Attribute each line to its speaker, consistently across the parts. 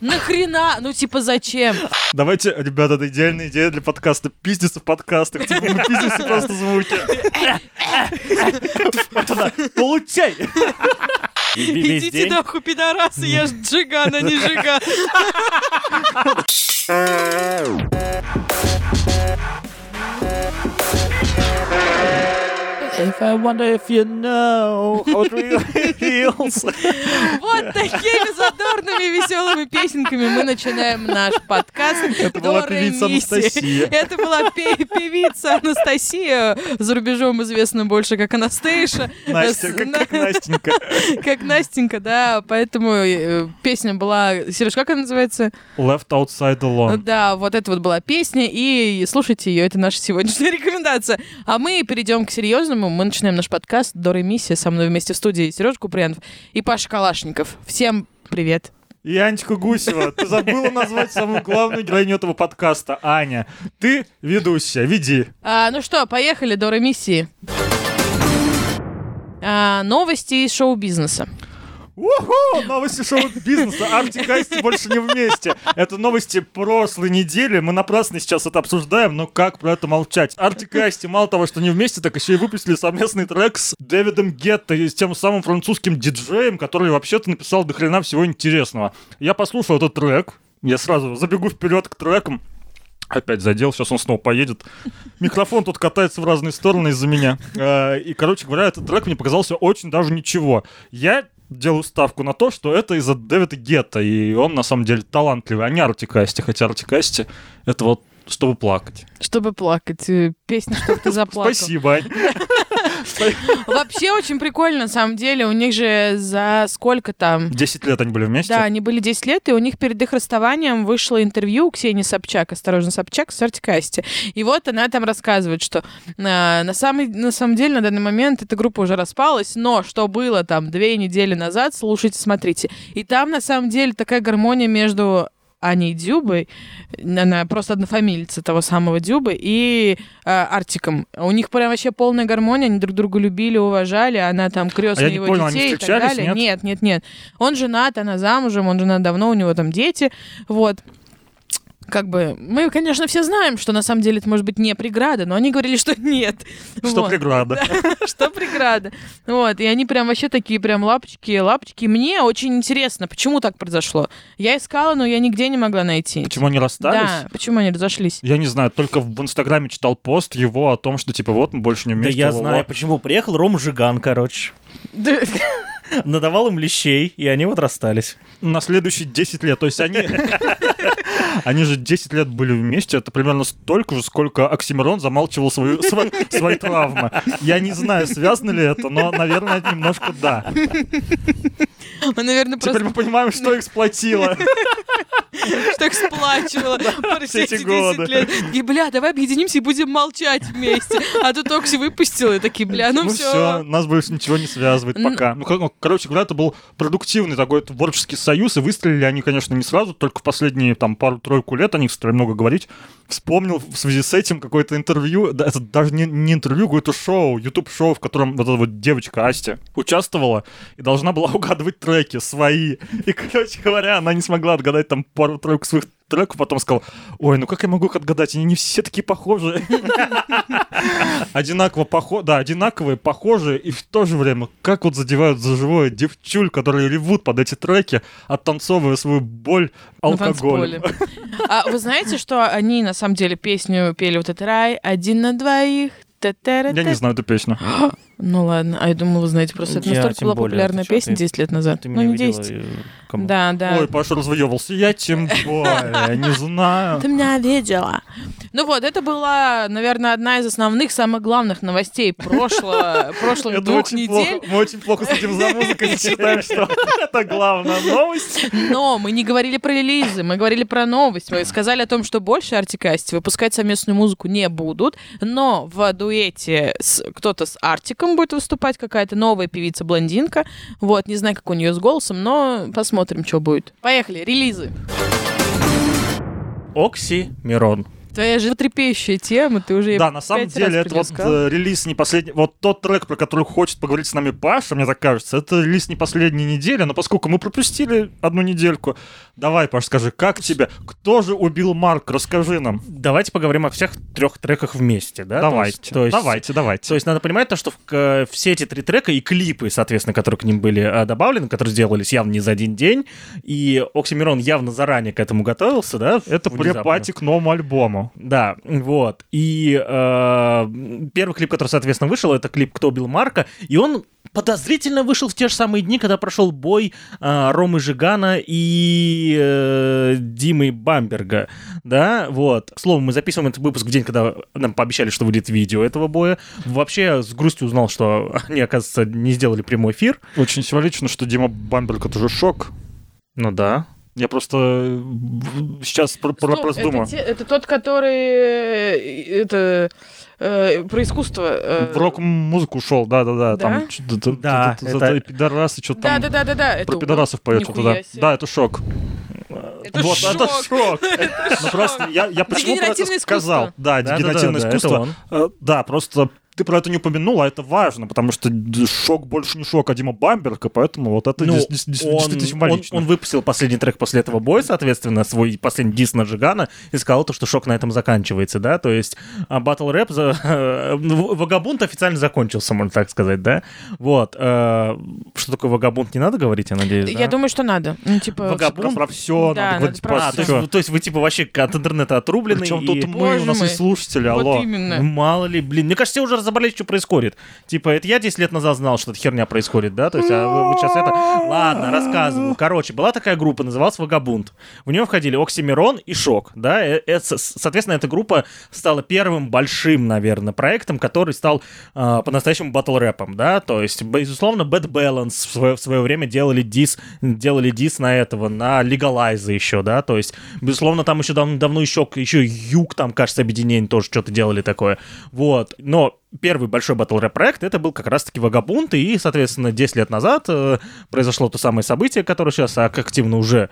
Speaker 1: Нахрена? Ну, типа, зачем?
Speaker 2: Давайте, ребята, это идеальная идея для подкаста. Пиздиться в подкастах. Типа мы пиздимся просто звуки. Получай!
Speaker 1: Идите нахуй, пидорасы, я ж джиган, а не жиган.
Speaker 2: If I wonder if you know how it really feels.
Speaker 1: Вот такими задорными веселыми песенками мы начинаем наш подкаст.
Speaker 2: Это была певица. Анастасия.
Speaker 1: Это была пе- певица Анастасия, за рубежом известна больше как Анастейша.
Speaker 2: Настя, как Настенька.
Speaker 1: Как Настенька, да, поэтому э, песня была... Сереж, как она называется?
Speaker 2: Left outside alone.
Speaker 1: Да, вот это вот была песня, и слушайте ее, это наша сегодняшняя рекомендация. А мы перейдем к серьезному. Мы начинаем наш подкаст Дора Миссия со мной вместе в студии Сереж Куприянов и Паша Калашников. Всем привет.
Speaker 2: И Анечка Гусева, ты забыла назвать самую главную героиню этого подкаста, Аня. Ты ведущая, веди.
Speaker 1: А, ну что, поехали, Дора Миссии. А, новости из шоу-бизнеса.
Speaker 2: Уху! Новости шоу-бизнеса. Арти Касти больше не вместе. Это новости прошлой недели. Мы напрасно сейчас это обсуждаем, но как про это молчать? Арти Касти мало того, что не вместе, так еще и выпустили совместный трек с Дэвидом Гетто, и с тем самым французским диджеем, который вообще-то написал до хрена всего интересного. Я послушал этот трек, я сразу забегу вперед к трекам. Опять задел, сейчас он снова поедет. Микрофон тут катается в разные стороны из-за меня. Э, И, короче говоря, этот трек мне показался очень даже ничего. Я делаю ставку на то, что это из-за Дэвида Гетта, и он на самом деле талантливый, а не Артикасти, хотя Артикасти это вот чтобы плакать.
Speaker 1: Чтобы плакать. э, Песня, чтобы ты заплакал.
Speaker 2: Спасибо, Ань.
Speaker 1: Вообще очень прикольно, на самом деле. У них же за сколько там?
Speaker 2: 10 лет они были вместе.
Speaker 1: Да, они были 10 лет, и у них перед их расставанием вышло интервью у Ксении Собчак, осторожно, Собчак, с Артикасти. И вот она там рассказывает, что а, на, самый, на самом деле на данный момент эта группа уже распалась, но что было там две недели назад, слушайте, смотрите. И там на самом деле такая гармония между Аней Дюбой, она просто однофамильца того самого Дюбы, и э, Артиком. У них прям вообще полная гармония, они друг друга любили, уважали, она там крестная
Speaker 2: А
Speaker 1: его
Speaker 2: понял,
Speaker 1: детей и так далее.
Speaker 2: нет?
Speaker 1: Нет, нет, нет. Он женат, она замужем, он женат давно, у него там дети, вот. Как бы, мы, конечно, все знаем, что на самом деле это может быть не преграда, но они говорили, что нет.
Speaker 2: Что
Speaker 1: Вот.
Speaker 2: преграда.
Speaker 1: Что преграда. Вот, и они прям вообще такие прям лапочки, лапочки. Мне очень интересно, почему так произошло. Я искала, но я нигде не могла найти.
Speaker 2: Почему они расстались?
Speaker 1: Да, почему они разошлись?
Speaker 2: Я не знаю, только в Инстаграме читал пост его о том, что типа вот мы больше не
Speaker 3: Да
Speaker 2: вместе.
Speaker 3: я
Speaker 2: ла-ла-ла.
Speaker 3: знаю, почему приехал Ром Жиган, короче.
Speaker 1: Да,
Speaker 3: Надавал им лещей, и они вот расстались.
Speaker 2: на следующие 10 лет. То есть они... Они же 10 лет были вместе, это примерно столько же, сколько Оксимирон замалчивал свою, сво- свои травмы. Я не знаю, связано ли это, но, наверное, немножко да.
Speaker 1: Он, наверное,
Speaker 2: Теперь
Speaker 1: просто
Speaker 2: мы понимаем, что их сплотило.
Speaker 1: так сплачивала
Speaker 2: все эти
Speaker 1: 10
Speaker 2: годы.
Speaker 1: лет. И, бля, давай объединимся и будем молчать вместе. А тут Окси выпустил, и такие, бля, ну,
Speaker 2: Ну
Speaker 1: все.
Speaker 2: нас больше ничего не связывает
Speaker 1: Н-
Speaker 2: пока. Ну, ну, короче говоря, это был продуктивный такой творческий союз, и выстрелили они, конечно, не сразу, только в последние там пару-тройку лет, о них стали много говорить. Вспомнил в связи с этим какое-то интервью, да, это даже не, не интервью, какое-то шоу, YouTube-шоу, в котором вот эта вот девочка Астя участвовала и должна была угадывать треки свои. И, короче говоря, она не смогла отгадать там пару-тройку своих треков, потом сказал, ой, ну как я могу их отгадать, они не все такие похожие. Одинаково похо... да, одинаковые, похожие, и в то же время, как вот задевают за живое девчуль, которые ревут под эти треки, оттанцовывая свою боль алкоголем.
Speaker 1: А вы знаете, что они на самом деле песню пели вот этот рай один на двоих?
Speaker 2: Я не знаю эту песню.
Speaker 1: Ну ладно, а я думала, вы знаете, просто это
Speaker 3: Я
Speaker 1: настолько была
Speaker 3: более,
Speaker 1: популярная песня
Speaker 3: ты-
Speaker 1: 10 лет назад.
Speaker 3: Ты
Speaker 1: ну, не
Speaker 3: видела?
Speaker 1: 10.
Speaker 3: и кому?
Speaker 1: Да, да.
Speaker 2: Ой, Паша развоевался. Я тем более, не знаю.
Speaker 1: Ты меня видела. Ну вот, это была, наверное, одна из основных, самых главных новостей прошлого, прошлых двух
Speaker 2: очень
Speaker 1: недель.
Speaker 2: плохо. Мы очень плохо следим за музыкой, и считаем, что это главная новость.
Speaker 1: Но мы не говорили про релизы, мы говорили про новость. Мы сказали о том, что больше Артикасти выпускать совместную музыку не будут, но в дуэте с, кто-то с Артиком будет выступать, какая-то новая певица-блондинка. Вот, не знаю, как у нее с голосом, но посмотрим, что будет. Поехали, релизы.
Speaker 3: Окси Мирон.
Speaker 1: Твоя животрепещущая тема, ты уже
Speaker 2: Да, на самом деле, это вот э, релиз не последний... Вот тот трек, про который хочет поговорить с нами Паша, мне так кажется, это релиз не последней недели, но поскольку мы пропустили одну недельку, давай, Паш, скажи, как тебе? Кто же убил Марк? Расскажи нам.
Speaker 3: Давайте поговорим о всех трех треках вместе, да? То
Speaker 2: давайте,
Speaker 3: есть- то есть-
Speaker 2: давайте, давайте.
Speaker 3: То есть надо понимать то, что в- к- все эти три трека и клипы, соответственно, которые к ним были а, добавлены, которые сделались явно не за один день, и Оксимирон явно заранее к этому готовился, да?
Speaker 2: Это
Speaker 3: внезапно.
Speaker 2: препати к новому альбому.
Speaker 3: Да, вот. И э, первый клип, который, соответственно, вышел, это клип «Кто убил Марка», и он подозрительно вышел в те же самые дни, когда прошел бой э, Ромы Жигана и э, Димы Бамберга, да, вот. Словом, мы записываем этот выпуск в день, когда нам пообещали, что выйдет видео этого боя. Вообще, я с грустью узнал, что они, оказывается, не сделали прямой эфир.
Speaker 2: Очень символично, что Дима Бамберг это же шок.
Speaker 3: Ну да.
Speaker 2: Я просто э, сейчас про, про
Speaker 1: Стоп,
Speaker 2: вопрос
Speaker 1: это,
Speaker 2: думаю.
Speaker 1: те- это тот, который э, это э, про искусство. э,
Speaker 2: В рок-музыку ушел.
Speaker 1: Да?
Speaker 2: Там что-то-
Speaker 3: Да,
Speaker 2: это-
Speaker 3: это-
Speaker 2: это пидорасы, что-то
Speaker 1: Да,
Speaker 2: там
Speaker 1: да, да, да, да.
Speaker 2: про пидорасов поет что-то, да. Да, это шок.
Speaker 1: Это
Speaker 2: вот,
Speaker 1: шок.
Speaker 2: это шок. Ну просто я, я почему про это сказал? Да,
Speaker 3: Да-да-да,
Speaker 2: дегенеративное
Speaker 3: да, это
Speaker 2: искусство.
Speaker 3: он.
Speaker 2: Э, Да, просто ты про это не упомянул, а это важно, потому что шок больше не шок, а Дима Бамберг, и поэтому вот это
Speaker 3: Ну,
Speaker 2: дес- дес- дес-
Speaker 3: он,
Speaker 2: действительно
Speaker 3: он,
Speaker 2: символично.
Speaker 3: он выпустил последний трек после этого боя, соответственно, свой последний дис на Джигана, и сказал то, что шок на этом заканчивается, да, то есть а, батл рэп, за, в- Вагабунт официально закончился, можно так сказать, да, вот. э, что такое Вагабунт, не надо говорить, я надеюсь,
Speaker 1: Я
Speaker 3: да?
Speaker 1: думаю, что надо. Ну, типа,
Speaker 3: Вагабунт?
Speaker 2: про, все
Speaker 1: Да,
Speaker 2: надо говорить
Speaker 1: про
Speaker 2: просто
Speaker 3: А, то есть, то есть вы типа вообще от интернета отрублены
Speaker 2: Причем
Speaker 3: и-
Speaker 2: тут мы,
Speaker 1: Боже
Speaker 2: у нас
Speaker 1: мой.
Speaker 2: есть слушатели,
Speaker 1: вот
Speaker 2: алло.
Speaker 1: именно.
Speaker 3: Мало ли, блин. Мне кажется, все уже разобрались, что происходит. Типа, это я 10 лет назад знал, что эта херня происходит, да? То есть, а вы, сейчас это... Ладно, рассказываю. Короче, была такая группа, называлась Вагабунт. В нее входили Оксимирон и Шок, да? Э, это, с- соответственно, эта группа стала первым большим, наверное, проектом, который стал а, по-настоящему батл-рэпом, да? То есть, безусловно, Bad Balance в свое, в свое время делали дис, делали дис на этого, на Legalize еще, да? То есть, безусловно, там еще дав- давно еще, еще Юг, там, кажется, объединение тоже что-то делали такое. Вот. Но первый большой батл рэп проект это был как раз-таки Вагабунт, и, соответственно, 10 лет назад э, произошло то самое событие, которое сейчас ак- активно уже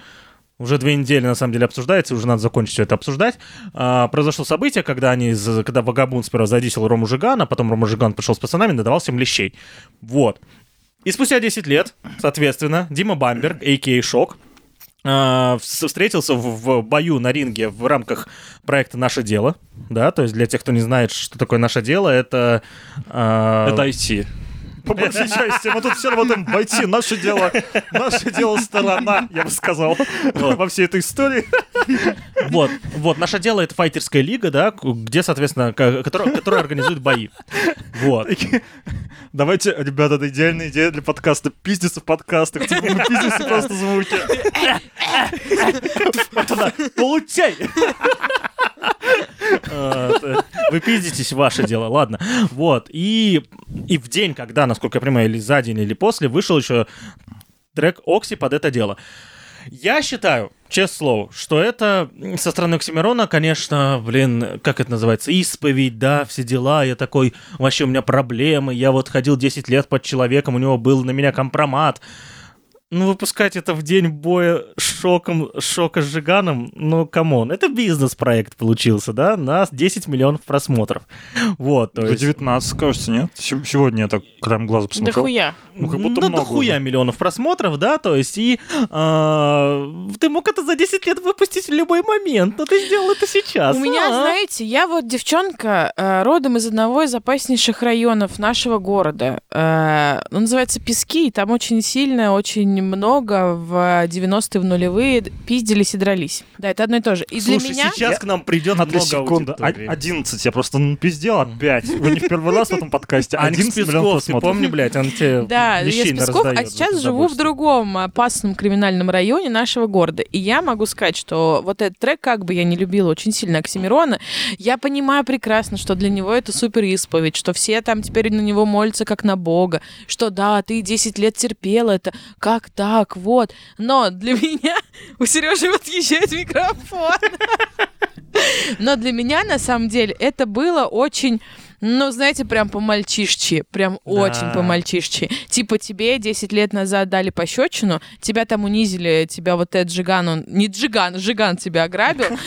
Speaker 3: уже две недели, на самом деле, обсуждается, уже надо закончить все это обсуждать. А, произошло событие, когда они, когда Вагабунт сперва задисил Рому Жигана, потом Рома Жиган пришел с пацанами, надавал всем лещей. Вот. И спустя 10 лет, соответственно, Дима Бамберг, а.к.а. Шок, а, встретился в, в бою на ринге в рамках проекта «Наше дело». Да, то есть для тех, кто не знает, что такое «Наше дело», это... а,
Speaker 2: Это IT. По большей части, мы тут все работаем IT. Наше дело, наше дело сторона, я бы сказал, во всей этой истории.
Speaker 3: Вот, вот, наше дело это файтерская лига, да, где, соответственно, ко- которая, которая организует бои. Вот.
Speaker 2: Давайте, ребята, это идеальная идея для подкаста. Пиздиться в подкастах. Типа мы пиздимся просто звуки.
Speaker 3: Получай! Это- Вы пиздитесь, ваше дело, ладно. Вот, и, и в день, когда, насколько я понимаю, или за день, или после, вышел еще трек Окси под это дело. Я считаю, честное слово, что это со стороны Оксимирона, конечно, блин, как это называется, исповедь, да, все дела, я такой, вообще у меня проблемы, я вот ходил 10 лет под человеком, у него был на меня компромат. Ну, выпускать это в день боя шоком, шока с Жиганом, ну, come on, это бизнес-проект получился, да, на 10 миллионов просмотров. Вот, то есть... 19,
Speaker 2: 19, кажется, нет? Се- Сегодня я так краем глаза
Speaker 1: Да
Speaker 2: посмотрел.
Speaker 1: хуя.
Speaker 2: Ну, как будто
Speaker 3: ну,
Speaker 2: много
Speaker 3: дохуя
Speaker 2: уже.
Speaker 3: миллионов просмотров, да, то есть, и а, ты мог это за 10 лет выпустить в любой момент, но ты сделал это сейчас.
Speaker 1: У меня,
Speaker 3: а?
Speaker 1: знаете, я вот девчонка э, родом из одного из опаснейших районов нашего города. Э, он называется Пески, и там очень сильно, очень много в 90-е, в нулевые пиздились и дрались. Да, это одно и то же. И
Speaker 3: Слушай,
Speaker 1: для меня...
Speaker 3: сейчас
Speaker 2: Я-
Speaker 3: к нам придет
Speaker 2: Одна
Speaker 3: много аудитории.
Speaker 2: О- 11. Я просто ну, пиздел опять. Вы не в первый раз в этом подкасте.
Speaker 3: Аникс
Speaker 2: 11 миллионов
Speaker 3: Песков, ты помни, блядь, он тебе
Speaker 1: Да, я с Песков, а сейчас живу в другом опасном криминальном районе нашего города. И я могу сказать, что вот этот трек, как бы я не любила очень сильно Оксимирона, я понимаю прекрасно, что для него это супер исповедь, что все там теперь на него молятся как на Бога, что да, ты 10 лет терпела это, как так, вот. Но для меня... У Сережи вот уезжает микрофон. Но для меня, на самом деле, это было очень... Ну, знаете, прям по-мальчишчи, прям очень по-мальчишчи. Типа тебе 10 лет назад дали пощечину, тебя там унизили, тебя вот этот Джиган, он... Не Джиган, Жиган тебя ограбил.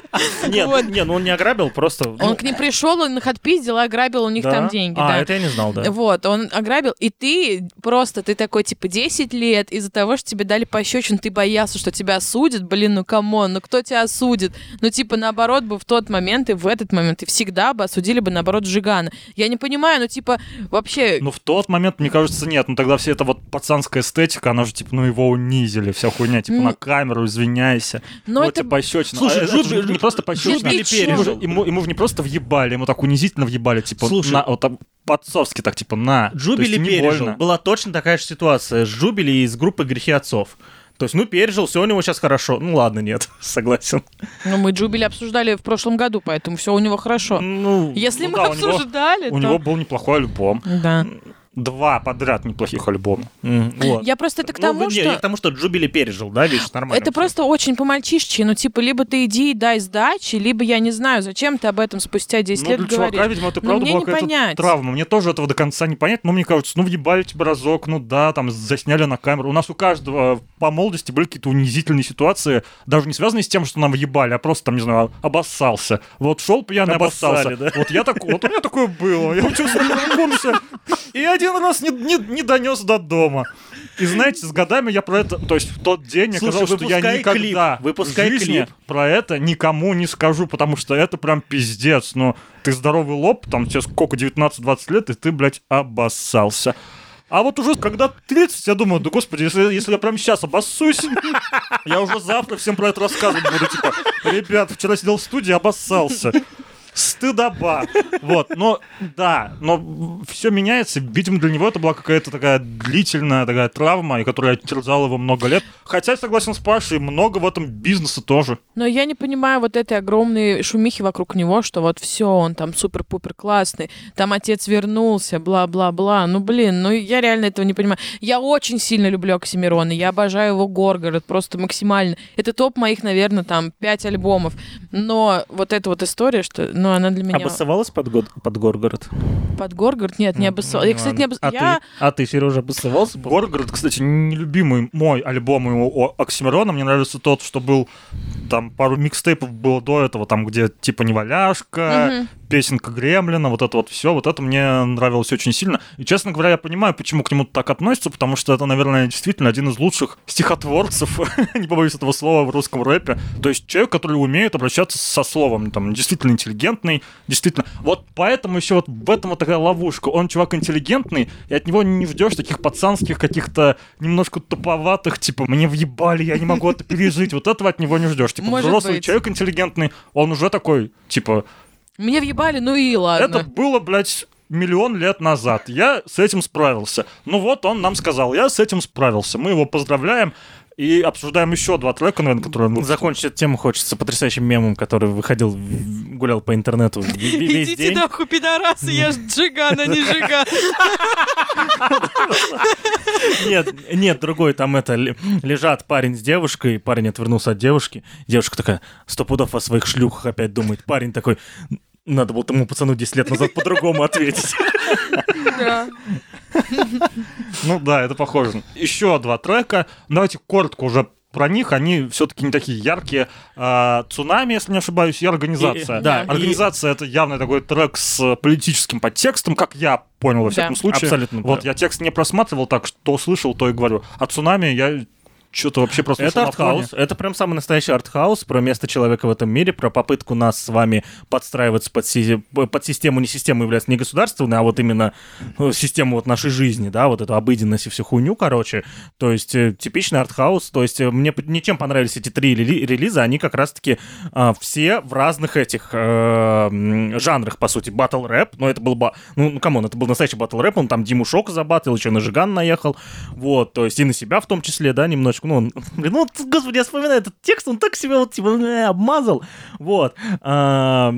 Speaker 3: Нет, не, ну он не ограбил, просто...
Speaker 1: Он
Speaker 3: ну,
Speaker 1: к ним пришел, он их отпиздил, ограбил у них там деньги.
Speaker 3: А,
Speaker 1: да.
Speaker 3: это я не знал, да.
Speaker 1: Вот, он ограбил, и ты просто, ты такой, типа, 10 лет, из-за того, что тебе дали пощечин, ты боялся, что тебя осудят, блин, ну come on, ну кто тебя осудит? Ну, типа, наоборот бы в тот момент и в этот момент, и всегда бы осудили бы, наоборот, Жигана. Я не понимаю, ну, типа, вообще...
Speaker 2: Ну, в тот момент, мне кажется, нет. Ну, тогда вся эта вот пацанская эстетика, она же, типа, ну, его унизили, вся хуйня, типа, на камеру, извиняйся.
Speaker 1: но
Speaker 2: вот
Speaker 1: это...
Speaker 2: тебе пощечина.
Speaker 3: Слушай,
Speaker 2: А это не просто пощечина. Ему, ему, не просто въебали, ему так унизительно въебали, типа,
Speaker 3: Слушай.
Speaker 2: на, вот так по-отцовски так, типа, на. То
Speaker 3: Джубили пережил.
Speaker 2: больно.
Speaker 3: Была точно такая же ситуация с Джубили из группы «Грехи отцов». То есть, ну, пережил, все у него сейчас хорошо. Ну, ладно, нет, согласен.
Speaker 1: Ну, мы Джубили обсуждали в прошлом году, поэтому все у него хорошо.
Speaker 3: Ну,
Speaker 1: Если
Speaker 2: ну
Speaker 1: мы
Speaker 2: да, у него-
Speaker 1: обсуждали,
Speaker 2: У
Speaker 1: то...
Speaker 2: него был неплохой альбом.
Speaker 1: Да.
Speaker 2: Два подряд неплохих альбома.
Speaker 3: м, вот.
Speaker 1: Я просто это к
Speaker 3: Ну,
Speaker 1: тому,
Speaker 3: не,
Speaker 1: что...
Speaker 3: я к тому, что Джубили пережил, да, видишь, нормально.
Speaker 1: Это
Speaker 3: всё.
Speaker 1: просто очень по-мальчишечи. Ну, типа, либо ты иди и дай сдачи, либо я не знаю, зачем ты об этом спустя 10
Speaker 2: Ну,
Speaker 1: лет
Speaker 2: для чувака,
Speaker 1: говоришь.
Speaker 2: видимо, это
Speaker 1: Ну,
Speaker 2: правда
Speaker 1: мне
Speaker 2: была
Speaker 1: не
Speaker 2: какая-то
Speaker 1: понять.
Speaker 2: травма. Мне тоже этого до конца не понять, но мне кажется, ну, въебали тебе разок, ну да, там, засняли на камеру. У нас у каждого по молодости были какие-то унизительные ситуации, даже не связанные с тем, что нам въебали, а просто, там, не знаю, обоссался. Вот шел пьяный,
Speaker 3: Обоссали,
Speaker 2: обоссался. Вот я так, вот у меня такое было. Я учился на курсе, и один раз не, не, не донес до дома. И знаете, с годами я про это, то есть в тот день
Speaker 3: Слушай,
Speaker 2: казалось, что я никогда
Speaker 3: клип, выпускай
Speaker 2: в жизни
Speaker 3: клип.
Speaker 2: про это никому не скажу, потому что это прям пиздец. Ну, ты здоровый лоб, там тебе сколько, 19-20 лет, и ты, блядь, обоссался. А вот уже когда 30, я думаю, да господи, если, если я прям сейчас обоссусь, я уже завтра всем про это рассказывать буду. Типа, ребят, вчера сидел в студии, обоссался. Стыдоба. Вот, но да, но все меняется. Видимо, для него это была какая-то такая длительная такая травма, и которая терзала его много лет. Хотя, согласен с Пашей, много в этом бизнеса тоже.
Speaker 1: Но я не понимаю вот этой огромной шумихи вокруг него, что вот все, он там супер-пупер классный, там отец вернулся, бла-бла-бла. Ну, блин, ну я реально этого не понимаю. Я очень сильно люблю Оксимирона, я обожаю его Горгород, просто максимально. Это топ моих, наверное, там, пять альбомов. Но вот эта вот история, что, ну, она для меня...
Speaker 3: Обоссовалась под, год, под Горгород?
Speaker 1: Под Горгород? Нет, не обоссовалась. Я, кстати, не обос...
Speaker 3: А
Speaker 1: я...
Speaker 3: ты, а ты, Сережа, обоссовался?
Speaker 2: Горгород, кстати, нелюбимый мой альбом его о Оксимирона. Мне нравится тот, что был там пару микстейпов было до этого, там где типа неваляшка. Песенка Гремлина, вот это вот все, вот это мне нравилось очень сильно. И, честно говоря, я понимаю, почему к нему так относятся, потому что это, наверное, действительно один из лучших стихотворцев, не побоюсь этого слова, в русском рэпе. То есть человек, который умеет обращаться со словом, там, действительно интеллигентный, действительно. Вот поэтому еще вот в этом вот такая ловушка. Он чувак интеллигентный, и от него не ждешь таких пацанских каких-то немножко туповатых, типа, мне въебали, я не могу это пережить. Вот этого от него не ждешь. Типа,
Speaker 1: Может
Speaker 2: взрослый
Speaker 1: быть.
Speaker 2: человек интеллигентный, он уже такой, типа,
Speaker 1: Мне въебали, ну и ладно.
Speaker 2: это было, блядь, миллион лет назад. Я с этим справился. Ну вот он нам сказал, я с этим справился. Мы его поздравляем и обсуждаем еще два трека, наверное, которые.
Speaker 3: Закончить эту тему хочется потрясающим мемом, который выходил, гулял по интернету весь
Speaker 1: Идите
Speaker 3: день.
Speaker 1: нахуй, пидорасы, я ж Джиган, а не Жиган.
Speaker 3: Нет, нет, другой, там это, ле- лежат парень с девушкой, парень отвернулся от девушки, девушка такая, сто пудов о своих шлюхах опять думает, парень такой, надо было тому пацану 10 лет назад по-другому ответить.
Speaker 1: Да.
Speaker 2: Ну да, это похоже. Еще два трека. Давайте коротко уже про них. Они все-таки не такие яркие. А, Цунами, если не ошибаюсь, и организация.
Speaker 3: И- да,
Speaker 2: организация это явно такой трек с политическим подтекстом, как я понял во всяком
Speaker 1: Да.
Speaker 2: случае.
Speaker 3: Абсолютно
Speaker 2: Вот я текст не просматривал, так что слышал, то и говорю. А цунами я что-то вообще просто
Speaker 3: Это артхаус, это прям самый настоящий артхаус. Про место человека в этом мире, про попытку нас с вами подстраиваться под, си- под систему, не систему является не государственной, а вот именно э, систему вот нашей жизни, да, вот эту обыденность и всю хуйню, короче. То есть э, типичный артхаус, то есть э, мне ничем понравились эти три рели- релиза, они как раз-таки а, все в разных этих э, жанрах, по сути, батл рэп, но это был, ба- ну, ну, come on, это был настоящий батл рэп, он там Диму Шок задиссил, еще на Жиган наехал, вот, то есть и на себя в том числе, да, немножечко, ну, он, блин, ну, господи, я вспоминаю этот текст, он так себя вот, типа, э, обмазал, вот. А,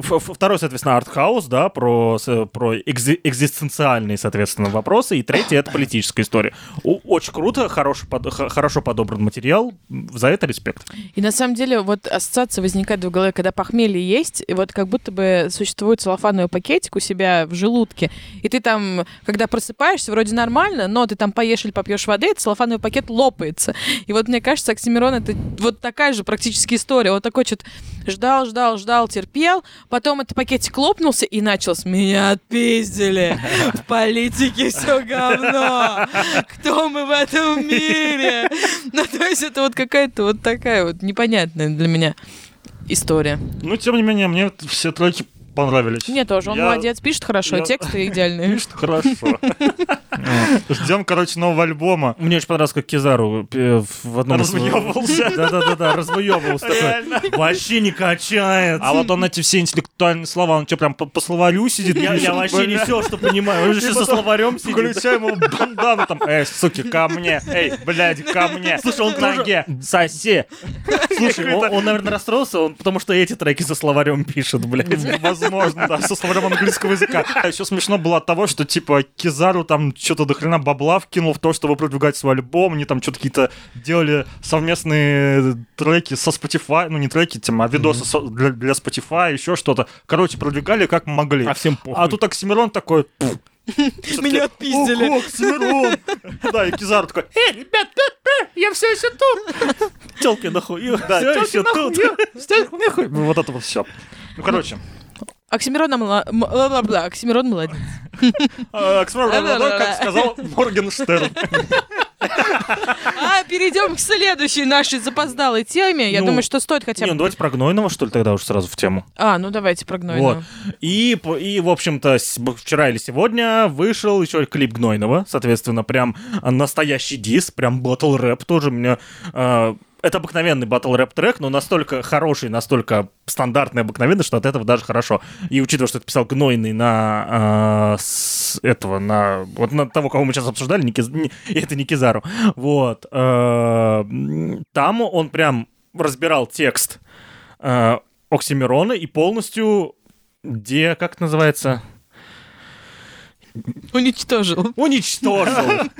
Speaker 3: Второй, соответственно, артхаус, да, про, про экзи- экзистенциальные, соответственно, вопросы, и третий — это политическая история. Очень круто, хорошо, под- хорошо подобран материал, за это респект.
Speaker 1: И на самом деле вот ассоциация возникает в голове, когда похмелье есть, и вот как будто бы существует целлофановый пакетик у себя в желудке, и ты там, когда просыпаешься, вроде нормально, но ты там поешь или попьешь воды, целлофановый пакет лопается. Нравится. И вот мне кажется, Оксимирон это вот такая же практически история. Вот такой что-то ждал, ждал, ждал, терпел, потом этот пакетик лопнулся и начал с меня отпиздили. В политике все говно. Кто мы в этом мире? Ну, то есть это вот какая-то вот такая вот непонятная для меня история.
Speaker 2: Ну, тем не менее, мне все треки понравились.
Speaker 1: Мне тоже. Он
Speaker 2: Я-
Speaker 1: молодец, пишет хорошо,
Speaker 2: я-
Speaker 1: тексты идеальные.
Speaker 2: Пишет хорошо. Ждем, короче, нового альбома.
Speaker 3: Мне очень понравилось, как Кизару э, в одном из-
Speaker 2: Развоёбывался.
Speaker 3: Да-да-да, развоебывался
Speaker 2: Реально.
Speaker 3: такой. Вообще не качает.
Speaker 2: А вот он эти все интеллектуальные слова, он что, прям по, словарю сидит?
Speaker 3: Я, вообще не все, что понимаю. Он же со словарем сидит.
Speaker 2: Включаем ему бандану там. Эй, суки, ко мне. Эй, блядь, ко мне.
Speaker 3: Слушай, он
Speaker 2: ноге. Соси.
Speaker 3: Слушай, он, он, наверное, расстроился, он, потому что эти треки со словарем пишет, блядь.
Speaker 2: Возможно, да, со словарем английского языка. А еще смешно было от того, что, типа, Кизару там что-то до хрена бабла вкинул в то, чтобы продвигать свой альбом. Они там что-то какие-то делали совместные треки со Spotify. Ну, не треки, тем, а видосы со- для, для Spotify, еще что-то. Короче, продвигали как могли.
Speaker 3: А всем похуй.
Speaker 2: А тут Оксимирон такой...
Speaker 1: Меня отпиздили.
Speaker 2: Ого, Оксимирон. Да, и Кизару такой... Эй, ребят, я все еще тут.
Speaker 3: Телки нахуй.
Speaker 2: Да,
Speaker 3: ещё
Speaker 2: нахуй,
Speaker 3: тут.
Speaker 2: Ну, Вот это вот все. Ну, короче,
Speaker 1: Оксимирон, мла- бла-бла-бла, Оксимирон молодец.
Speaker 2: а, Оксимирон, как сказал Моргенштерн.
Speaker 1: А перейдем к следующей нашей запоздалой теме. Я
Speaker 3: Ну,
Speaker 1: думаю, что стоит хотя
Speaker 3: Не, ну
Speaker 1: бы...
Speaker 3: давайте про Гнойного, что ли, тогда уж сразу в тему.
Speaker 1: А, ну давайте про
Speaker 3: Вот.
Speaker 1: Гнойного.
Speaker 3: И, п- и, в общем-то, вчера или сегодня вышел еще клип Гнойного, соответственно, прям а, настоящий дис, прям батл рэп тоже мне... а, это обыкновенный батл рэп трек, но настолько хороший, настолько стандартный, обыкновенный, что от этого даже хорошо. И учитывая, что это писал Гнойный на а, с этого, на вот на того, кого мы сейчас обсуждали, не Киз- не- это не Кизару. Вот. м, там он прям разбирал текст а, Оксимирона и полностью где, как это называется?
Speaker 1: Уничтожил.
Speaker 3: Уничтожил.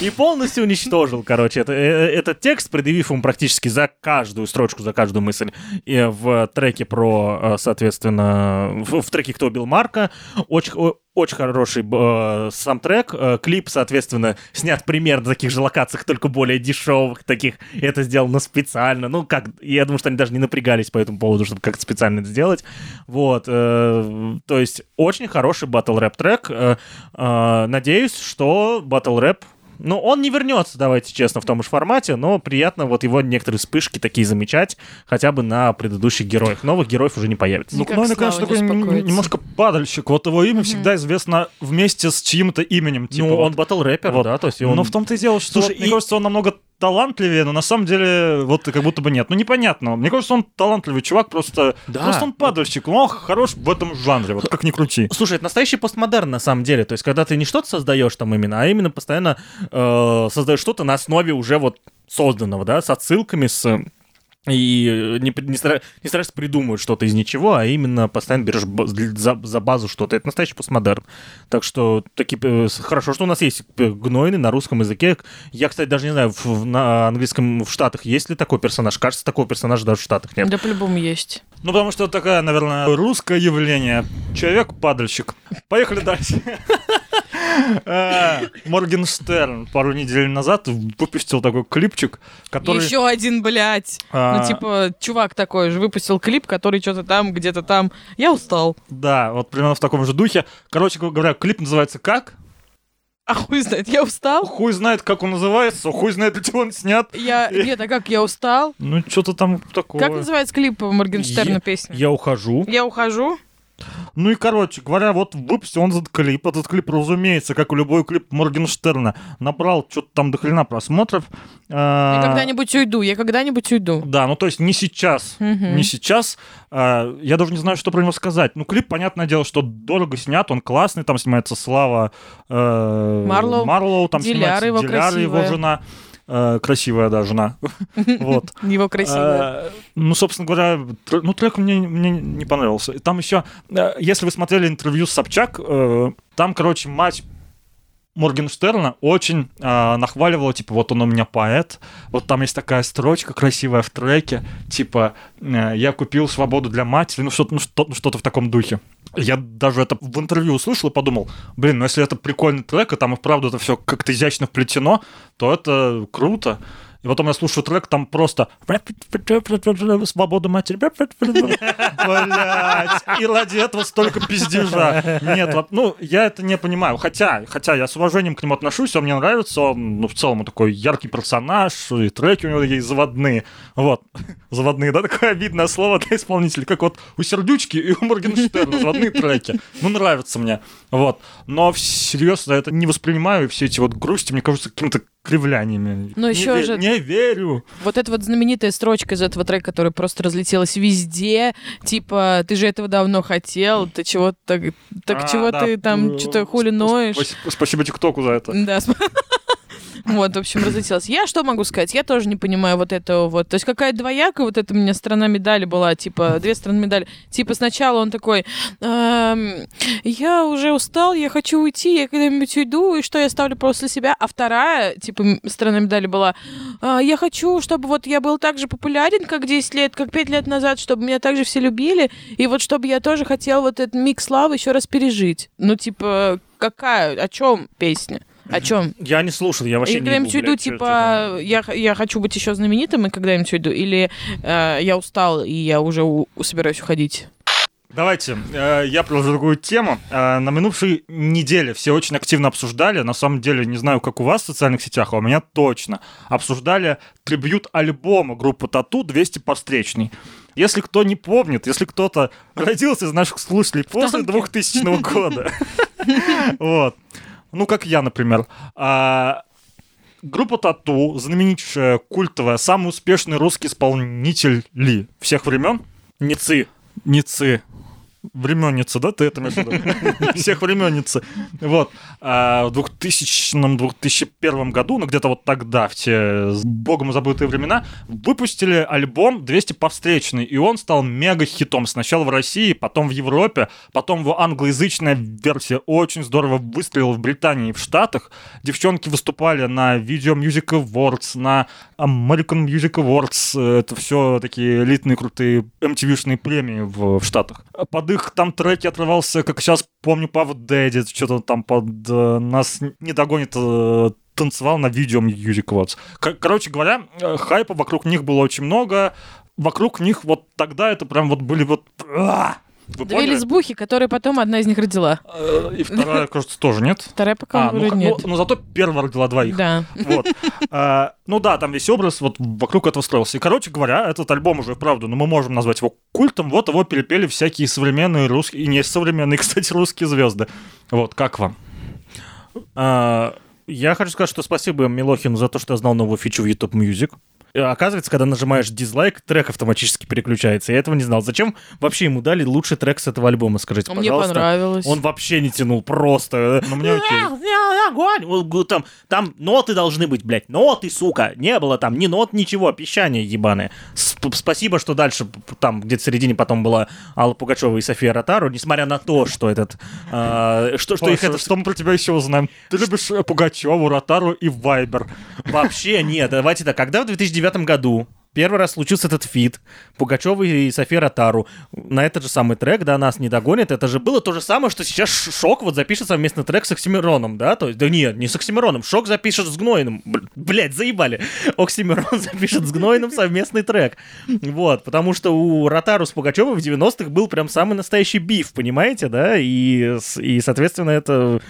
Speaker 3: И полностью уничтожил, короче, это, э, этот текст, предъявив ему практически за каждую строчку, за каждую мысль. И в треке про, э, соответственно, в, в треке «Кто убил Марка» очень, очень хороший э, сам. Э, клип, соответственно, снят примерно на таких же локациях, только более дешевых таких. Это сделано специально. Ну, как, я думаю, что они даже не напрягались по этому поводу, чтобы как-то специально это сделать. Вот. э, то есть, очень хороший батл рэп трек. Э, э, надеюсь, что батл рэп ну, он не вернется, давайте честно, в том же формате, но приятно вот его некоторые вспышки такие замечать, хотя бы на предыдущих героях. Новых героев уже не появится.
Speaker 2: Ну,
Speaker 1: Никак
Speaker 2: Гнойный,
Speaker 1: Слава
Speaker 2: конечно,
Speaker 1: не
Speaker 2: такой н-
Speaker 1: успокоится.
Speaker 2: немножко падальщик. Вот его имя всегда известно вместе с чьим-то именем. Типа,
Speaker 3: ну,
Speaker 2: вот.
Speaker 3: он батл рэпер,
Speaker 2: Вот.
Speaker 3: да, то есть он...
Speaker 2: Но в том-то и дело, что
Speaker 3: Слушай,
Speaker 2: вот, мне
Speaker 3: и-
Speaker 2: кажется, он намного талантливее, но на самом деле вот как будто бы нет. Ну, непонятно. Мне кажется, он талантливый чувак, просто,
Speaker 3: Да.
Speaker 2: просто он падальщик. Он хорош в этом жанре, вот как ни крути.
Speaker 3: Слушай, это настоящий постмодерн на самом деле. То есть, когда ты не что-то создаешь там именно, а именно постоянно э, создаешь что-то на основе уже вот созданного, да, с отсылками, с и не, не, стара- не стараешься придумывать что-то из ничего, а именно постоянно берешь за, за базу что-то. Это настоящий постмодерн. Так что таки, э, хорошо, что у нас есть э, гнойный на русском языке. Я, кстати, даже не знаю, в, на английском в Штатах есть ли такой персонаж. Кажется, такого персонажа даже в Штатах нет.
Speaker 1: Да по-любому есть.
Speaker 2: Ну, потому что такая, наверное, русское явление. Человек-падальщик. Поехали дальше. Э, Моргенштерн пару недель назад выпустил такой клипчик, который...
Speaker 1: Еще один, блядь.
Speaker 2: А.
Speaker 1: Ну, типа, чувак такой же выпустил клип, который что-то там, где-то там. Я устал.
Speaker 2: Да, вот примерно в таком же духе. Короче говоря, клип называется как?
Speaker 1: А хуй знает, я устал?
Speaker 2: Хуй знает, как он называется, хуй знает, где он снят.
Speaker 1: Я... Нет, а как, я устал?
Speaker 2: Ну, что-то там такое.
Speaker 1: Как называется клип Моргенштерна песня?
Speaker 3: Я ухожу.
Speaker 1: Я ухожу.
Speaker 2: Ну и, короче говоря, вот выпустил он этот клип. Этот клип, разумеется, как и любой клип Моргенштерна, набрал что-то там до хрена просмотров. А,
Speaker 1: Я когда-нибудь уйду, я когда-нибудь уйду.
Speaker 2: Да, ну то есть не сейчас.
Speaker 1: Мгм.
Speaker 2: Не сейчас. А, я даже не знаю, что про него сказать. Ну, клип, понятное дело, что дорого снят, он классный, там снимается Слава э,
Speaker 1: Марлоу.
Speaker 2: Марлоу, там
Speaker 1: Диляра
Speaker 2: снимается
Speaker 1: его
Speaker 2: Диляра, его
Speaker 1: красивая.
Speaker 2: жена. Э, красивая, да, жена. Вот.
Speaker 1: Его красиво.
Speaker 2: Э, Ну, собственно говоря, ну, трек мне, мне не понравился. Там еще, э, если вы смотрели интервью с Собчак, там, короче, мать Моргенштерна очень э, нахваливала, типа, вот он у меня поэт, вот там есть такая строчка красивая в треке, типа, э, я купил свободу для матери, ну что-то ну, что, ну, что-то в таком духе. Я даже это в интервью услышал и подумал, блин, ну если это прикольный трек, и там и вправду это все как-то изящно вплетено, то это круто. И потом я слушаю трек, там просто свобода матери. Блять. И ради этого столько пиздежа. Нет, ну, я это не понимаю. Хотя, хотя я с уважением к нему отношусь, он мне нравится, он, ну, в целом, он такой яркий персонаж, и треки у него есть заводные. Вот. Заводные, да, такое обидное слово для исполнителей, как вот у Сердючки и у Моргенштерна заводные треки. Ну, нравится мне. Вот. Но всерьез я это не воспринимаю, все эти вот грусти, мне кажутся каким-то кривляниями.
Speaker 1: Ну,
Speaker 2: Не
Speaker 1: еще
Speaker 2: ве-
Speaker 1: же-
Speaker 2: Не верю.
Speaker 1: Вот эта вот знаменитая строчка из этого трека, которая просто разлетелась везде, типа, ты же этого давно хотел, ты чего так, так
Speaker 2: А,
Speaker 1: чего
Speaker 2: да.
Speaker 1: ты там
Speaker 2: Э,
Speaker 1: что-то хули ноешь?
Speaker 2: спасибо- ТикТоку за это.
Speaker 1: Да, Вот, в общем, разлетелась. Я что могу сказать? Я тоже не понимаю вот этого вот. То есть какая двоякая вот эта у меня сторона медали была, типа, две стороны медали. Типа сначала он такой, «Эм, я уже устал, я хочу уйти, я когда-нибудь уйду, и что я ставлю после себя? А вторая, типа, сторона медали была, «А, я хочу, чтобы вот я был так же популярен, как 10 лет, как 5 лет назад, чтобы меня также все любили, и вот чтобы я тоже хотел вот этот микс славы еще раз пережить. Ну, типа, какая, о чем песня? О чем?
Speaker 3: Я не слушал, я вообще
Speaker 1: Или
Speaker 3: не
Speaker 1: когда-нибудь уйду, типа, я, я хочу быть еще знаменитым, и когда-нибудь уйду, или э, я устал, и я уже у- собираюсь уходить.
Speaker 2: Давайте, э, я продолжу другую тему. Э, на минувшей неделе все очень активно обсуждали, на самом деле, не знаю, как у вас в социальных сетях, а у меня точно, обсуждали трибьют альбома группы Тату «200 по встречной». Если кто не помнит, если кто-то родился из наших слушателей после 2000 года, вот, ну, как я, например, а, Группа Тату, знаменитейшая, культовая, самый успешный русский исполнитель ли всех времен?
Speaker 3: Ницы.
Speaker 2: Ницы. Временница, да, ты это виду? Всех временницы. Вот. А в 2000-2001 году, ну где-то вот тогда, в те богом забытые времена, выпустили альбом 200 по встречной, и он стал мега-хитом. Сначала в России, потом в Европе, потом в англоязычная версия очень здорово выстрелила в Британии и в Штатах. Девчонки выступали на Video Music Awards, на American Music Awards. Это все такие элитные крутые MTV-шные премии в, в Штатах. Под их там треки отрывался, как сейчас помню, Пав Дэдди, что-то там под э, «Нас не догонит» э, танцевал на видео Music Awards. К- короче говоря, э, хайпа вокруг них было очень много. Вокруг них вот тогда это прям вот были вот... а! Вы
Speaker 1: Две
Speaker 2: поняли?
Speaker 1: лесбухи, которые потом одна из них родила.
Speaker 2: Э, И вторая, кажется, тоже нет.
Speaker 1: Вторая пока
Speaker 2: А, ну,
Speaker 1: вроде нет.
Speaker 2: ну, но зато первая родила двоих.
Speaker 1: Да.
Speaker 2: Вот. А, Ну да, там весь образ вот вокруг этого строился. И, короче говоря, этот альбом уже, правда, ну мы можем назвать его культом. Вот его перепели всякие современные русские, и не современные, кстати, русские звезды. Вот, как вам?
Speaker 3: А, Я хочу сказать, что спасибо Милохину за то, что я знал новую фичу в YouTube Music. Оказывается, когда нажимаешь дизлайк, трек автоматически переключается. Я этого не знал. Зачем вообще ему дали лучший трек с этого альбома, скажите,
Speaker 1: А Мне
Speaker 3: пожалуйста?
Speaker 1: понравилось.
Speaker 3: Он вообще не тянул, просто.
Speaker 2: Ну, мне окей.
Speaker 3: Там, там ноты должны быть, блядь. Ноты, сука. Не было там ни нот, ничего. Пищание ебаное. Сп- Спасибо, что дальше, там, где-то в середине потом была Алла Пугачева и София Ротару, несмотря на то, что этот... а, что, что их это
Speaker 2: что мы про тебя еще узнаем? Ты любишь э, Пугачеву, Ротару и Вайбер.
Speaker 3: Вообще нет. Давайте так. Когда в 2009 году первый раз случился этот feat. Пугачева и София Ротару. На этот же самый трек, да, нас не догонит, это же было то же самое, что сейчас Шок вот запишет совместный трек с Оксимироном, да, то есть, да нет, не с Оксимироном, Шок запишет с Гнойным, Бл- блядь, заебали, Оксимирон запишет с Гнойным совместный трек, вот, потому что у Ротару с Пугачевой в 90-х был прям самый настоящий биф, понимаете, да, и, и соответственно, это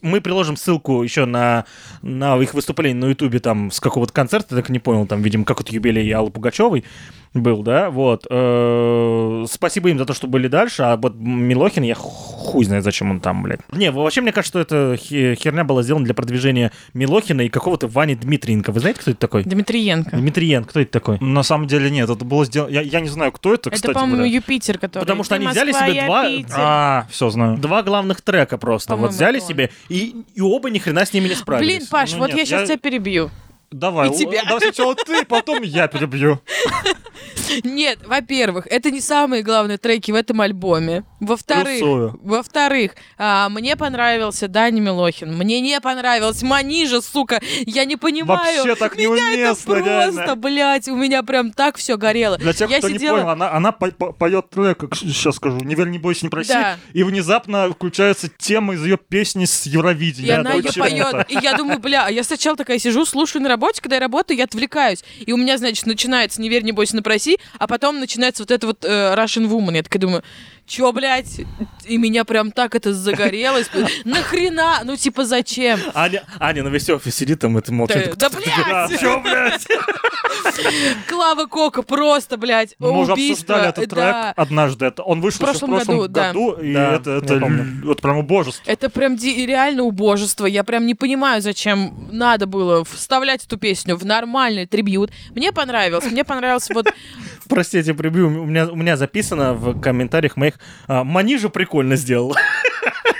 Speaker 3: мы приложим ссылку еще на, на их выступление на Ютубе там с какого-то концерта, так не понял, там, видимо, какой-то юбилей Аллы Пугачевой был, да, вот. Э, Спасибо им за то, что были дальше, а вот Милохин, я хуй знает, зачем он там, блядь. Не, вообще, мне кажется, что эта хе- херня была сделана для продвижения Милохина и какого-то Вани Дмитриенко. Вы знаете, кто это такой?
Speaker 1: Дмитриенко.
Speaker 3: Дмитриенко, кто это такой?
Speaker 2: На самом деле нет, это было сделано... Я, я не знаю, кто это, кстати
Speaker 1: Это, по-моему. Юпитер, который...
Speaker 3: Потому что
Speaker 1: «Ты
Speaker 3: они взяли себе два-
Speaker 1: Питер».
Speaker 2: А, все знаю.
Speaker 3: Два главных трека просто. Вот взяли
Speaker 1: он.
Speaker 3: себе, и, и оба ни хрена с ними не справились.
Speaker 1: Блин, Паш,
Speaker 2: Ну
Speaker 1: вот
Speaker 2: нет,
Speaker 1: я сейчас
Speaker 2: я-
Speaker 1: тебя перебью.
Speaker 2: Давай,
Speaker 1: И тебя.
Speaker 2: давай сначала ты, потом я перебью.
Speaker 1: Нет, во-первых, это не самые главные треки в этом альбоме. Во-вторых, во-вторых, а, мне понравился Даня Милохин. Мне не понравился Манижа, сука. Я не понимаю.
Speaker 2: Вообще так
Speaker 1: меня это
Speaker 2: неуместно,
Speaker 1: просто,
Speaker 2: реально.
Speaker 1: блядь, у меня прям так все горело.
Speaker 2: Для тех,
Speaker 1: я
Speaker 2: кто
Speaker 1: сидела...
Speaker 2: не понял, она, она по- по- поет трек, сейчас скажу, «Не верь, не бойся, не проси»,
Speaker 1: Да.
Speaker 2: и внезапно включается тема из ее песни с Евровидения.
Speaker 1: И она ее поет. И я думаю, бля, а я сначала такая сижу, слушаю на работе, когда я работаю, я отвлекаюсь. И у меня, значит, начинается «Не верь, не бойся, напроси», а потом начинается вот это вот э, Russian Woman. Я такая думаю, чё, блядь? И меня прям так это загорелось. Нахрена? Ну, типа, зачем?
Speaker 3: Аня, Аня на весь офис сидит там, это молчит.
Speaker 1: да,
Speaker 2: Да,
Speaker 1: блядь!
Speaker 2: чё, блядь?
Speaker 1: Клава Кока просто, блядь,
Speaker 2: Мы уже обсуждали этот трек
Speaker 1: да.
Speaker 2: однажды. Это, он вышел
Speaker 1: В прошлом году,
Speaker 2: и это, прям убожество.
Speaker 1: Это прям реально убожество. Я прям не понимаю, зачем надо было вставлять эту песню в нормальный трибьют. Мне понравилось. Мне понравился вот
Speaker 3: Простите, прибью. У меня, у меня записано в комментариях моих а, Манижа прикольно сделал.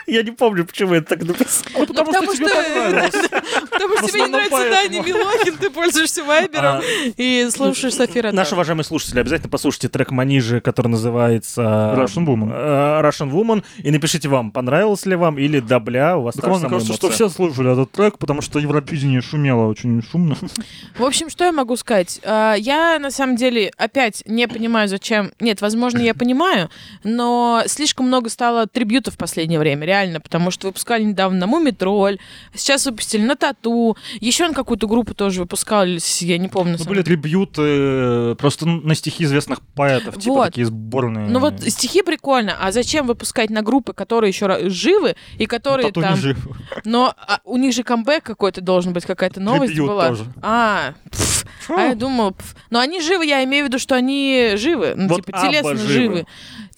Speaker 3: Я не помню, почему я так написал.
Speaker 2: Ну, потому,
Speaker 1: потому
Speaker 2: что, тебе понравилось.
Speaker 1: Потому что тебе не нравится. Даня Милохин, ты пользуешься вайбером
Speaker 3: А,
Speaker 1: и слушаешь Софира.
Speaker 3: Наши уважаемые слушатели, обязательно послушайте трек Манижи, который называется
Speaker 2: Russian Woman.
Speaker 3: э, Russian Woman, и напишите вам, понравилось ли вам, или да бля, у вас
Speaker 2: Так мне кажется, что все слушали этот трек, потому что Евровидение шумело очень шумно.
Speaker 1: В общем, что я могу сказать? Я, на самом деле, опять не понимаю, зачем... Нет, возможно, я понимаю, но слишком много стало трибютов в последнее время, реально, потому что выпускали недавно на Муми Тролль, сейчас выпустили на Тату, еще на какую-то группу тоже выпускались, я не помню.
Speaker 2: Ну, были трибьюты э, просто на стихи известных поэтов, типа
Speaker 1: Вот.
Speaker 2: такие сборные.
Speaker 1: Ну вот стихи прикольно, а зачем выпускать на группы, которые еще живы и которые
Speaker 2: не
Speaker 1: там...
Speaker 2: жив.
Speaker 1: Но а, у них же камбэк какой-то должен быть, какая-то новость
Speaker 2: Трибьют
Speaker 1: была.
Speaker 2: тоже.
Speaker 1: А, пф, а я думал, пф. но они живы, я имею в виду, что они живы, ну,
Speaker 3: Вот
Speaker 1: типа телесно
Speaker 3: живы.
Speaker 1: живы.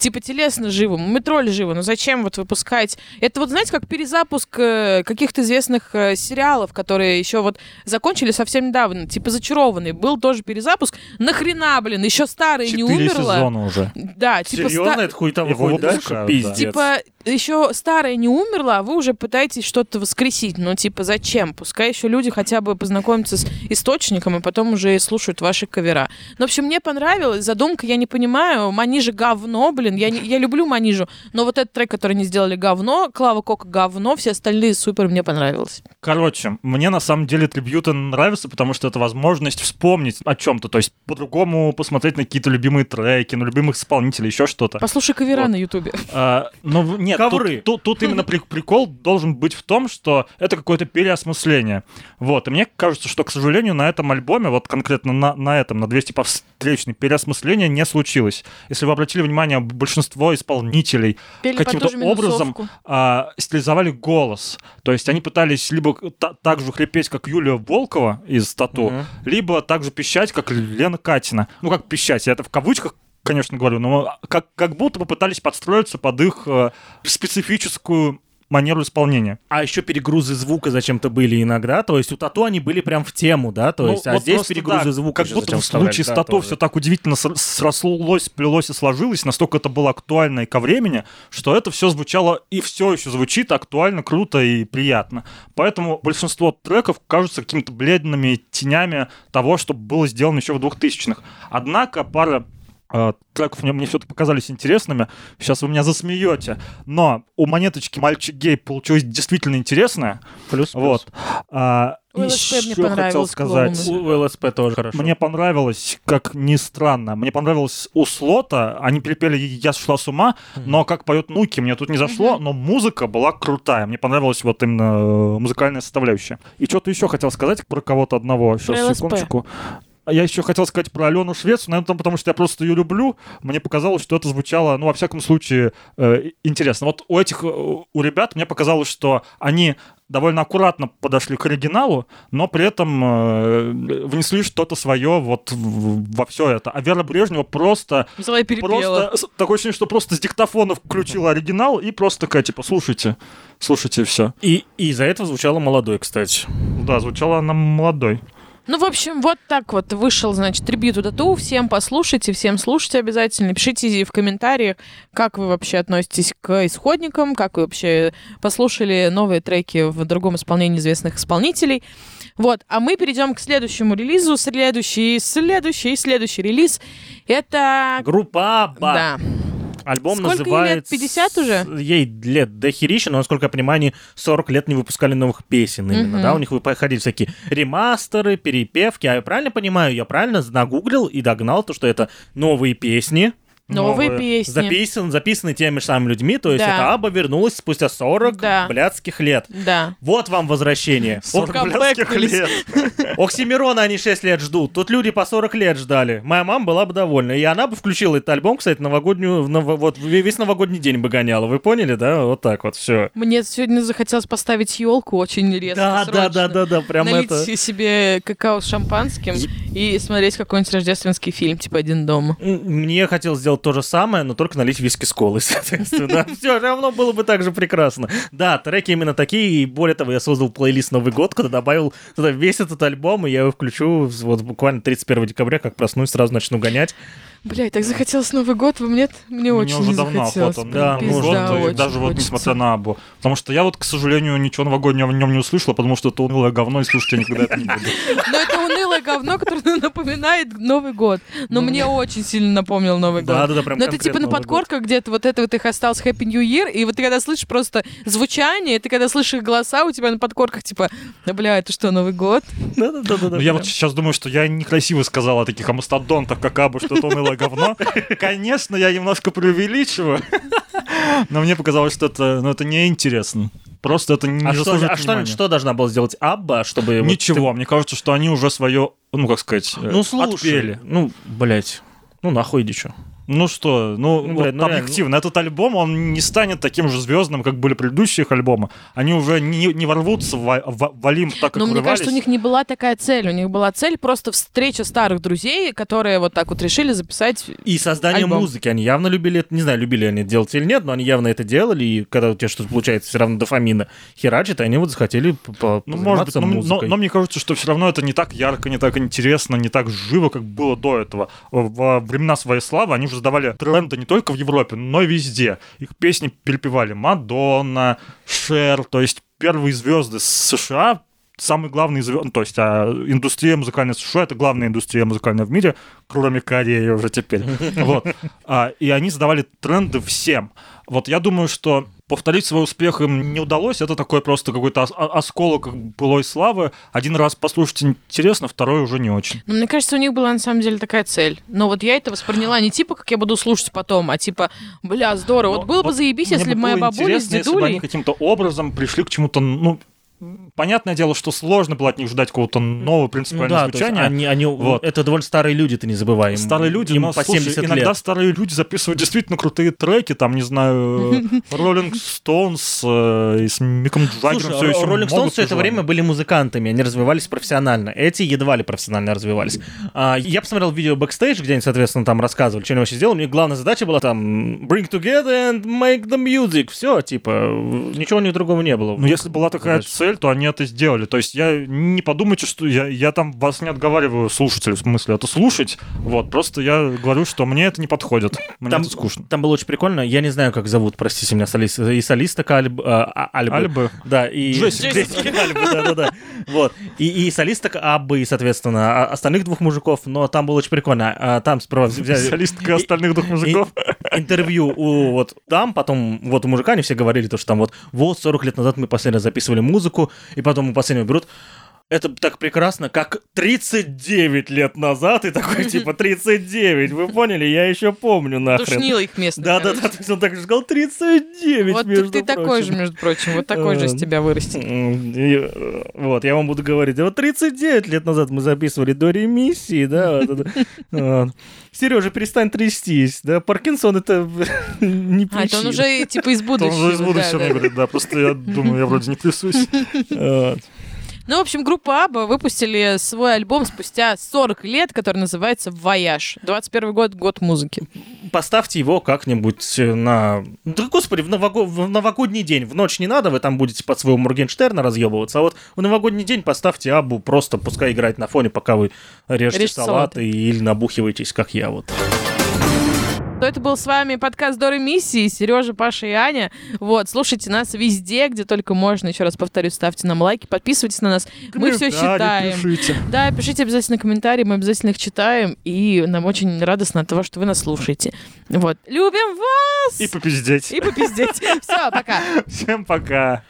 Speaker 1: Типа телесно живы, метроль живы, ну зачем вот выпускать? Это вот, знаете, как перезапуск э, каких-то известных э, сериалов, которые еще вот закончили совсем недавно, типа «Зачарованный». Был тоже перезапуск. Нахрена, блин, еще старый не
Speaker 2: Четыре
Speaker 1: умерла.
Speaker 2: сезона уже.
Speaker 1: Да, типа
Speaker 3: Серьезно,
Speaker 1: ста-
Speaker 3: это
Speaker 2: Его выпускают, да.
Speaker 3: Пиздец.
Speaker 1: Типа, еще старая не умерла, а вы уже пытаетесь что-то воскресить. Ну, типа, зачем? Пускай еще люди хотя бы познакомятся с источником, и потом уже и слушают ваши кавера. Ну, в общем, мне понравилась задумка, я не понимаю. Манижа говно, блин. Я, не- я люблю Манижу, но вот этот трек, который они сделали, говно. Клава Кока говно, все остальные супер, мне понравилось.
Speaker 2: Короче, мне на самом деле трибьюты нравятся, потому что это возможность вспомнить о чем-то, то есть по-другому посмотреть на какие-то любимые треки, на любимых исполнителей, еще что-то.
Speaker 1: Послушай кавера
Speaker 2: Вот.
Speaker 1: на Ютубе.
Speaker 2: А, ну, нет,
Speaker 3: Ковры.
Speaker 2: Тут, тут- тут именно при- прикол должен быть в том, что это какое-то переосмысление. Вот, и мне кажется, что, к сожалению, на этом альбоме, вот конкретно на, на этом, на 200 по встречной, переосмысления не случилось. Если вы обратили внимание, большинство исполнителей каким-то образом а, стилизовали голос. То есть они пытались либо та- так же хрипеть, как Юлия Волкова из «Тату»,
Speaker 3: Мгм.
Speaker 2: либо так же пищать, как Лена Катина. Ну, как пищать, я это в кавычках, конечно, говорю, но как, как будто бы пытались подстроиться под их э, специфическую манеру исполнения.
Speaker 3: А еще перегрузы звука зачем-то были иногда. То есть у тату они были прям в тему, да? То
Speaker 2: Ну,
Speaker 3: есть, а
Speaker 2: вот
Speaker 3: здесь перегрузы
Speaker 2: да,
Speaker 3: звука.
Speaker 2: Как будто в случае с
Speaker 3: да,
Speaker 2: тату
Speaker 3: тоже.
Speaker 2: все так удивительно ср- срослось, плелось и сложилось, настолько это было актуально и ко времени, что это все звучало и все еще звучит актуально, круто и приятно. Поэтому большинство треков кажутся какими-то бледными тенями того, что было сделано еще в 2000-х. Однако пара треков мне, мне все-таки показались интересными. Сейчас вы меня засмеете. Но у монеточки «Мальчик гей» получилось действительно интересное.
Speaker 3: Плюс, плюс.
Speaker 2: Вот. А,
Speaker 1: У ЛСП мне
Speaker 2: еще хотел
Speaker 1: понравилось
Speaker 2: сказать.
Speaker 3: У ЛСП тоже хорошо.
Speaker 2: Мне понравилось, как ни странно, мне понравилось у Слота, они перепели «Я шла с ума», но как поет Нуки, мне тут не зашло, но музыка была крутая, мне понравилась вот именно э, музыкальная составляющая. И что-то еще хотел сказать про кого-то одного,
Speaker 1: Про
Speaker 2: сейчас,
Speaker 1: ЛСП.
Speaker 2: А Я еще хотел сказать про Алену Швец, наверное, потому что я просто ее люблю. Мне показалось, что это звучало, ну, во всяком случае, э, интересно. Вот у этих, э, у ребят мне показалось, что они довольно аккуратно подошли к оригиналу, но при этом э, внесли что-то свое вот в- во все это. А Вера Брежнева просто,
Speaker 1: Взяла и перепела.
Speaker 2: просто такое ощущение, что просто с диктофона включила оригинал и просто такая, типа, слушайте, слушайте, все.
Speaker 3: И, и из-за этого звучало молодой, кстати.
Speaker 2: Да, звучала она молодой.
Speaker 1: Ну, в общем, вот так вот вышел, значит, трибют Тату. Всем послушайте, всем слушайте обязательно. Пишите в комментариях, как вы вообще относитесь к исходникам, как вы вообще послушали новые треки в другом исполнении известных исполнителей. Вот, а мы перейдем к следующему релизу. Следующий, следующий, следующий релиз. Это...
Speaker 3: Группа Абба.
Speaker 1: Да.
Speaker 3: Альбом
Speaker 1: Сколько ей лет?
Speaker 3: называется...
Speaker 1: 50 уже?
Speaker 3: Ей лет дохерища, но, насколько я понимаю, они 40 лет не выпускали новых песен именно,
Speaker 1: Мгм.
Speaker 3: да? У них выходили всякие ремастеры, перепевки. А я правильно понимаю? Я правильно нагуглил и догнал то, что это новые песни,
Speaker 1: Новые,
Speaker 2: Новые.
Speaker 1: песни.
Speaker 3: записан, записаны теми же самыми людьми, то есть
Speaker 1: Да.
Speaker 3: это Аба вернулась спустя 40
Speaker 1: Да.
Speaker 3: блядских лет.
Speaker 1: Да.
Speaker 3: Вот вам возвращение.
Speaker 2: 40
Speaker 1: Ок-
Speaker 2: блядских лет.
Speaker 3: Оксимирона они 6 лет ждут. Тут люди по 40 лет ждали. Моя мама была бы довольна. И она бы включила этот альбом, кстати, новогоднюю, в ново- вот весь новогодний день бы гоняла. Вы поняли, да? Вот так вот, все.
Speaker 1: Мне сегодня захотелось поставить елку очень резко.
Speaker 3: Да, да,
Speaker 1: срочно.
Speaker 3: да, да, да, прям
Speaker 1: Налить
Speaker 3: это.
Speaker 1: себе какао с шампанским и смотреть какой-нибудь рождественский фильм, типа «Один дома».
Speaker 3: Мне хотелось сделать то же самое, но только налить виски с колой, соответственно. Все равно было бы так же прекрасно. Да, треки именно такие, и более того, я создал плейлист «Новый год», куда добавил весь этот альбом, и я его включу вот буквально 31 декабря, как проснусь, сразу начну гонять.
Speaker 1: Блядь, так захотелось Новый год, вы мне, мне
Speaker 2: Мне
Speaker 1: очень
Speaker 2: уже давно
Speaker 1: захотелось.
Speaker 2: охота.
Speaker 3: Да, ну,
Speaker 1: пизда,
Speaker 2: год, и
Speaker 1: очень
Speaker 2: даже вот
Speaker 1: хочется.
Speaker 2: несмотря на Абу. Потому что я вот, к сожалению, ничего новогоднего в нем не услышал, потому что это унылое говно, и слушать я никогда это не буду.
Speaker 1: Но это унылое говно, которое напоминает Новый год. Но мне очень сильно напомнил Новый
Speaker 3: Да,
Speaker 1: год.
Speaker 3: да, да, прям
Speaker 1: Но это типа на подкорках где-то вот это вот их осталось Happy New Year, и вот ты когда слышишь просто звучание, ты когда слышишь их голоса, у тебя на подкорках типа, да бля, это что, Новый год?
Speaker 3: Да-да-да-да.
Speaker 2: Но я вот сейчас думаю, что я некрасиво сказал о таких мастодонтах, как Абу, что это унылое говно. Конечно, я немножко преувеличиваю, но мне показалось, что это, ну, это неинтересно. Просто это не
Speaker 3: А, что,
Speaker 2: заслуживает
Speaker 3: а что,
Speaker 2: внимания.
Speaker 3: что должна была сделать Абба, чтобы... вот
Speaker 2: Ничего, мне кажется, что они уже свое, ну, как сказать,
Speaker 3: ты-
Speaker 2: э,
Speaker 3: Ну, слушай.
Speaker 2: отпели.
Speaker 3: Ну, блядь. Ну, нахуй иди, чё.
Speaker 2: Ну что, ну,
Speaker 3: Ну,
Speaker 2: вот
Speaker 3: блядь, ну реально.
Speaker 2: объективно, этот альбом, он не станет таким же звездным, как были предыдущие их альбомы. Они уже не, не ворвутся в, Ва- в Валим так, как
Speaker 1: Но мне
Speaker 2: врывались.
Speaker 1: кажется, у них не была такая цель. У них была цель просто встреча старых друзей, которые вот так вот решили записать
Speaker 3: И создание
Speaker 1: Альбом.
Speaker 3: музыки. Они явно любили это. Не знаю, любили они это делать или нет, но они явно это делали. И когда у тебя что-то получается, все равно дофамина херачит, и они вот захотели
Speaker 2: Ну, может быть, но, но-
Speaker 3: музыкой.
Speaker 2: но мне кажется, что все равно это не так ярко, не так интересно, не так живо, как было до этого. Во времена своей славы они уже сдавали тренды не только в Европе, но и везде. Их песни перепевали Мадонна, Шер, то есть первые звезды с США, самые главные звезды, то есть а, индустрия музыкальная США это главная индустрия музыкальная в мире, кроме Кореи уже теперь. Вот. А, И они задавали тренды всем. Вот я думаю, что повторить свой успех им не удалось. Это такой просто какой-то осколок былой славы. Один раз послушать интересно, второй уже не очень.
Speaker 1: Но мне кажется, у них была на самом деле такая цель. Но вот я это восприняла не типа, как я буду слушать потом, а типа, бля, здорово. Вот
Speaker 2: Но
Speaker 1: было бы
Speaker 2: вот
Speaker 1: заебись,
Speaker 2: мне
Speaker 1: если бы
Speaker 2: бы
Speaker 1: моя
Speaker 2: было
Speaker 1: бабуля с
Speaker 2: интересно, если бы они
Speaker 1: дедулей...
Speaker 2: каким-то образом пришли к чему-то, ну, понятное дело, что сложно было от них ждать какого-то нового
Speaker 3: Ну
Speaker 2: принципиального
Speaker 3: да, то есть
Speaker 2: звучания.
Speaker 3: они, они,
Speaker 2: Вот.
Speaker 3: это довольно старые люди, ты не забывай. Им-
Speaker 2: Старые люди,
Speaker 3: им
Speaker 2: но
Speaker 3: по
Speaker 2: слушай,
Speaker 3: 70
Speaker 2: иногда
Speaker 3: лет.
Speaker 2: старые люди записывают действительно крутые треки, там, не знаю, Роллинг Стоунс и с Миком Джаггером все еще
Speaker 3: Роллинг
Speaker 2: могут
Speaker 3: Стоунс все это время были музыкантами, они развивались профессионально. Эти едва ли профессионально развивались. А, я посмотрел видео бэкстейдж, где они, соответственно, там рассказывали, что они вообще сделали. У них главная задача была там bring together and make the music. Все, типа, ничего у них другого не было.
Speaker 2: Ну, если была такая цель, то они это сделали. То есть я не подумайте, что я, я там вас не отговариваю слушателей, в смысле, это слушать. Вот, просто я говорю, что мне это не подходит. Мне
Speaker 3: Там,
Speaker 2: это скучно.
Speaker 3: там было очень прикольно. Я не знаю, как зовут, простите меня, солист, и солисток Альб, а, а, Альбы.
Speaker 2: Альбы.
Speaker 3: Да, и...
Speaker 2: Джессика
Speaker 3: Альба, да-да-да. Вот. И, и солисток Аббы, и, соответственно, а- остальных двух мужиков. Но там было очень прикольно. А, Там справа взяли...
Speaker 2: Солистка остальных двух мужиков.
Speaker 3: Интервью у вот там, потом вот у мужика они все говорили, то, что там вот, вот 40 лет назад мы последний раз записывали музыку, и потом мы последнего берут. Это так прекрасно, как 39 лет назад, и такой типа 39, вы поняли, я еще помню нахрен.
Speaker 1: Тушнила их место.
Speaker 3: Да-да-да, то есть он так же сказал 39,
Speaker 1: Вот
Speaker 3: между
Speaker 1: ты, ты такой же,
Speaker 3: прочим.
Speaker 1: между прочим. Вот такой же из
Speaker 3: Э,
Speaker 1: тебя вырастет.
Speaker 3: И, э, Вот, я вам буду говорить, а вот 39 лет назад мы записывали до ремиссии, да. Вот. Сережа, перестань трястись, да, Паркинсон это не
Speaker 1: А, это он
Speaker 3: причина.
Speaker 1: уже типа из
Speaker 2: То
Speaker 1: будущего.
Speaker 2: он уже из
Speaker 1: да,
Speaker 2: будущего
Speaker 1: да.
Speaker 2: мне говорит, да, просто я думаю, я вроде не трясусь.
Speaker 1: Ну, в общем, группа Аба выпустили свой альбом спустя 40 лет, который называется «Вояж». 21 год, год музыки.
Speaker 3: поставьте его как-нибудь э, на... Да, господи, в, нового- в новогодний день. В ночь не надо, вы там будете под своего Моргенштерна разъебываться, а вот в новогодний день поставьте Абу, просто пускай играет на фоне, пока вы режете
Speaker 1: Режете
Speaker 3: салаты
Speaker 1: салаты.
Speaker 3: или набухиваетесь, как я вот.
Speaker 1: То это был с вами подкаст Доры Миссии, Сережа, Паша и Аня. Вот, слушайте нас везде, где только можно. Еще раз повторю, ставьте нам лайки, подписывайтесь на нас. Мы все считаем.
Speaker 2: пишите.
Speaker 1: Да, пишите обязательно комментарии, мы обязательно их читаем, и нам очень радостно от того, что вы нас слушаете. Вот. Любим вас!
Speaker 2: И попиздеть.
Speaker 1: И попиздеть. Все, пока.
Speaker 2: Всем пока.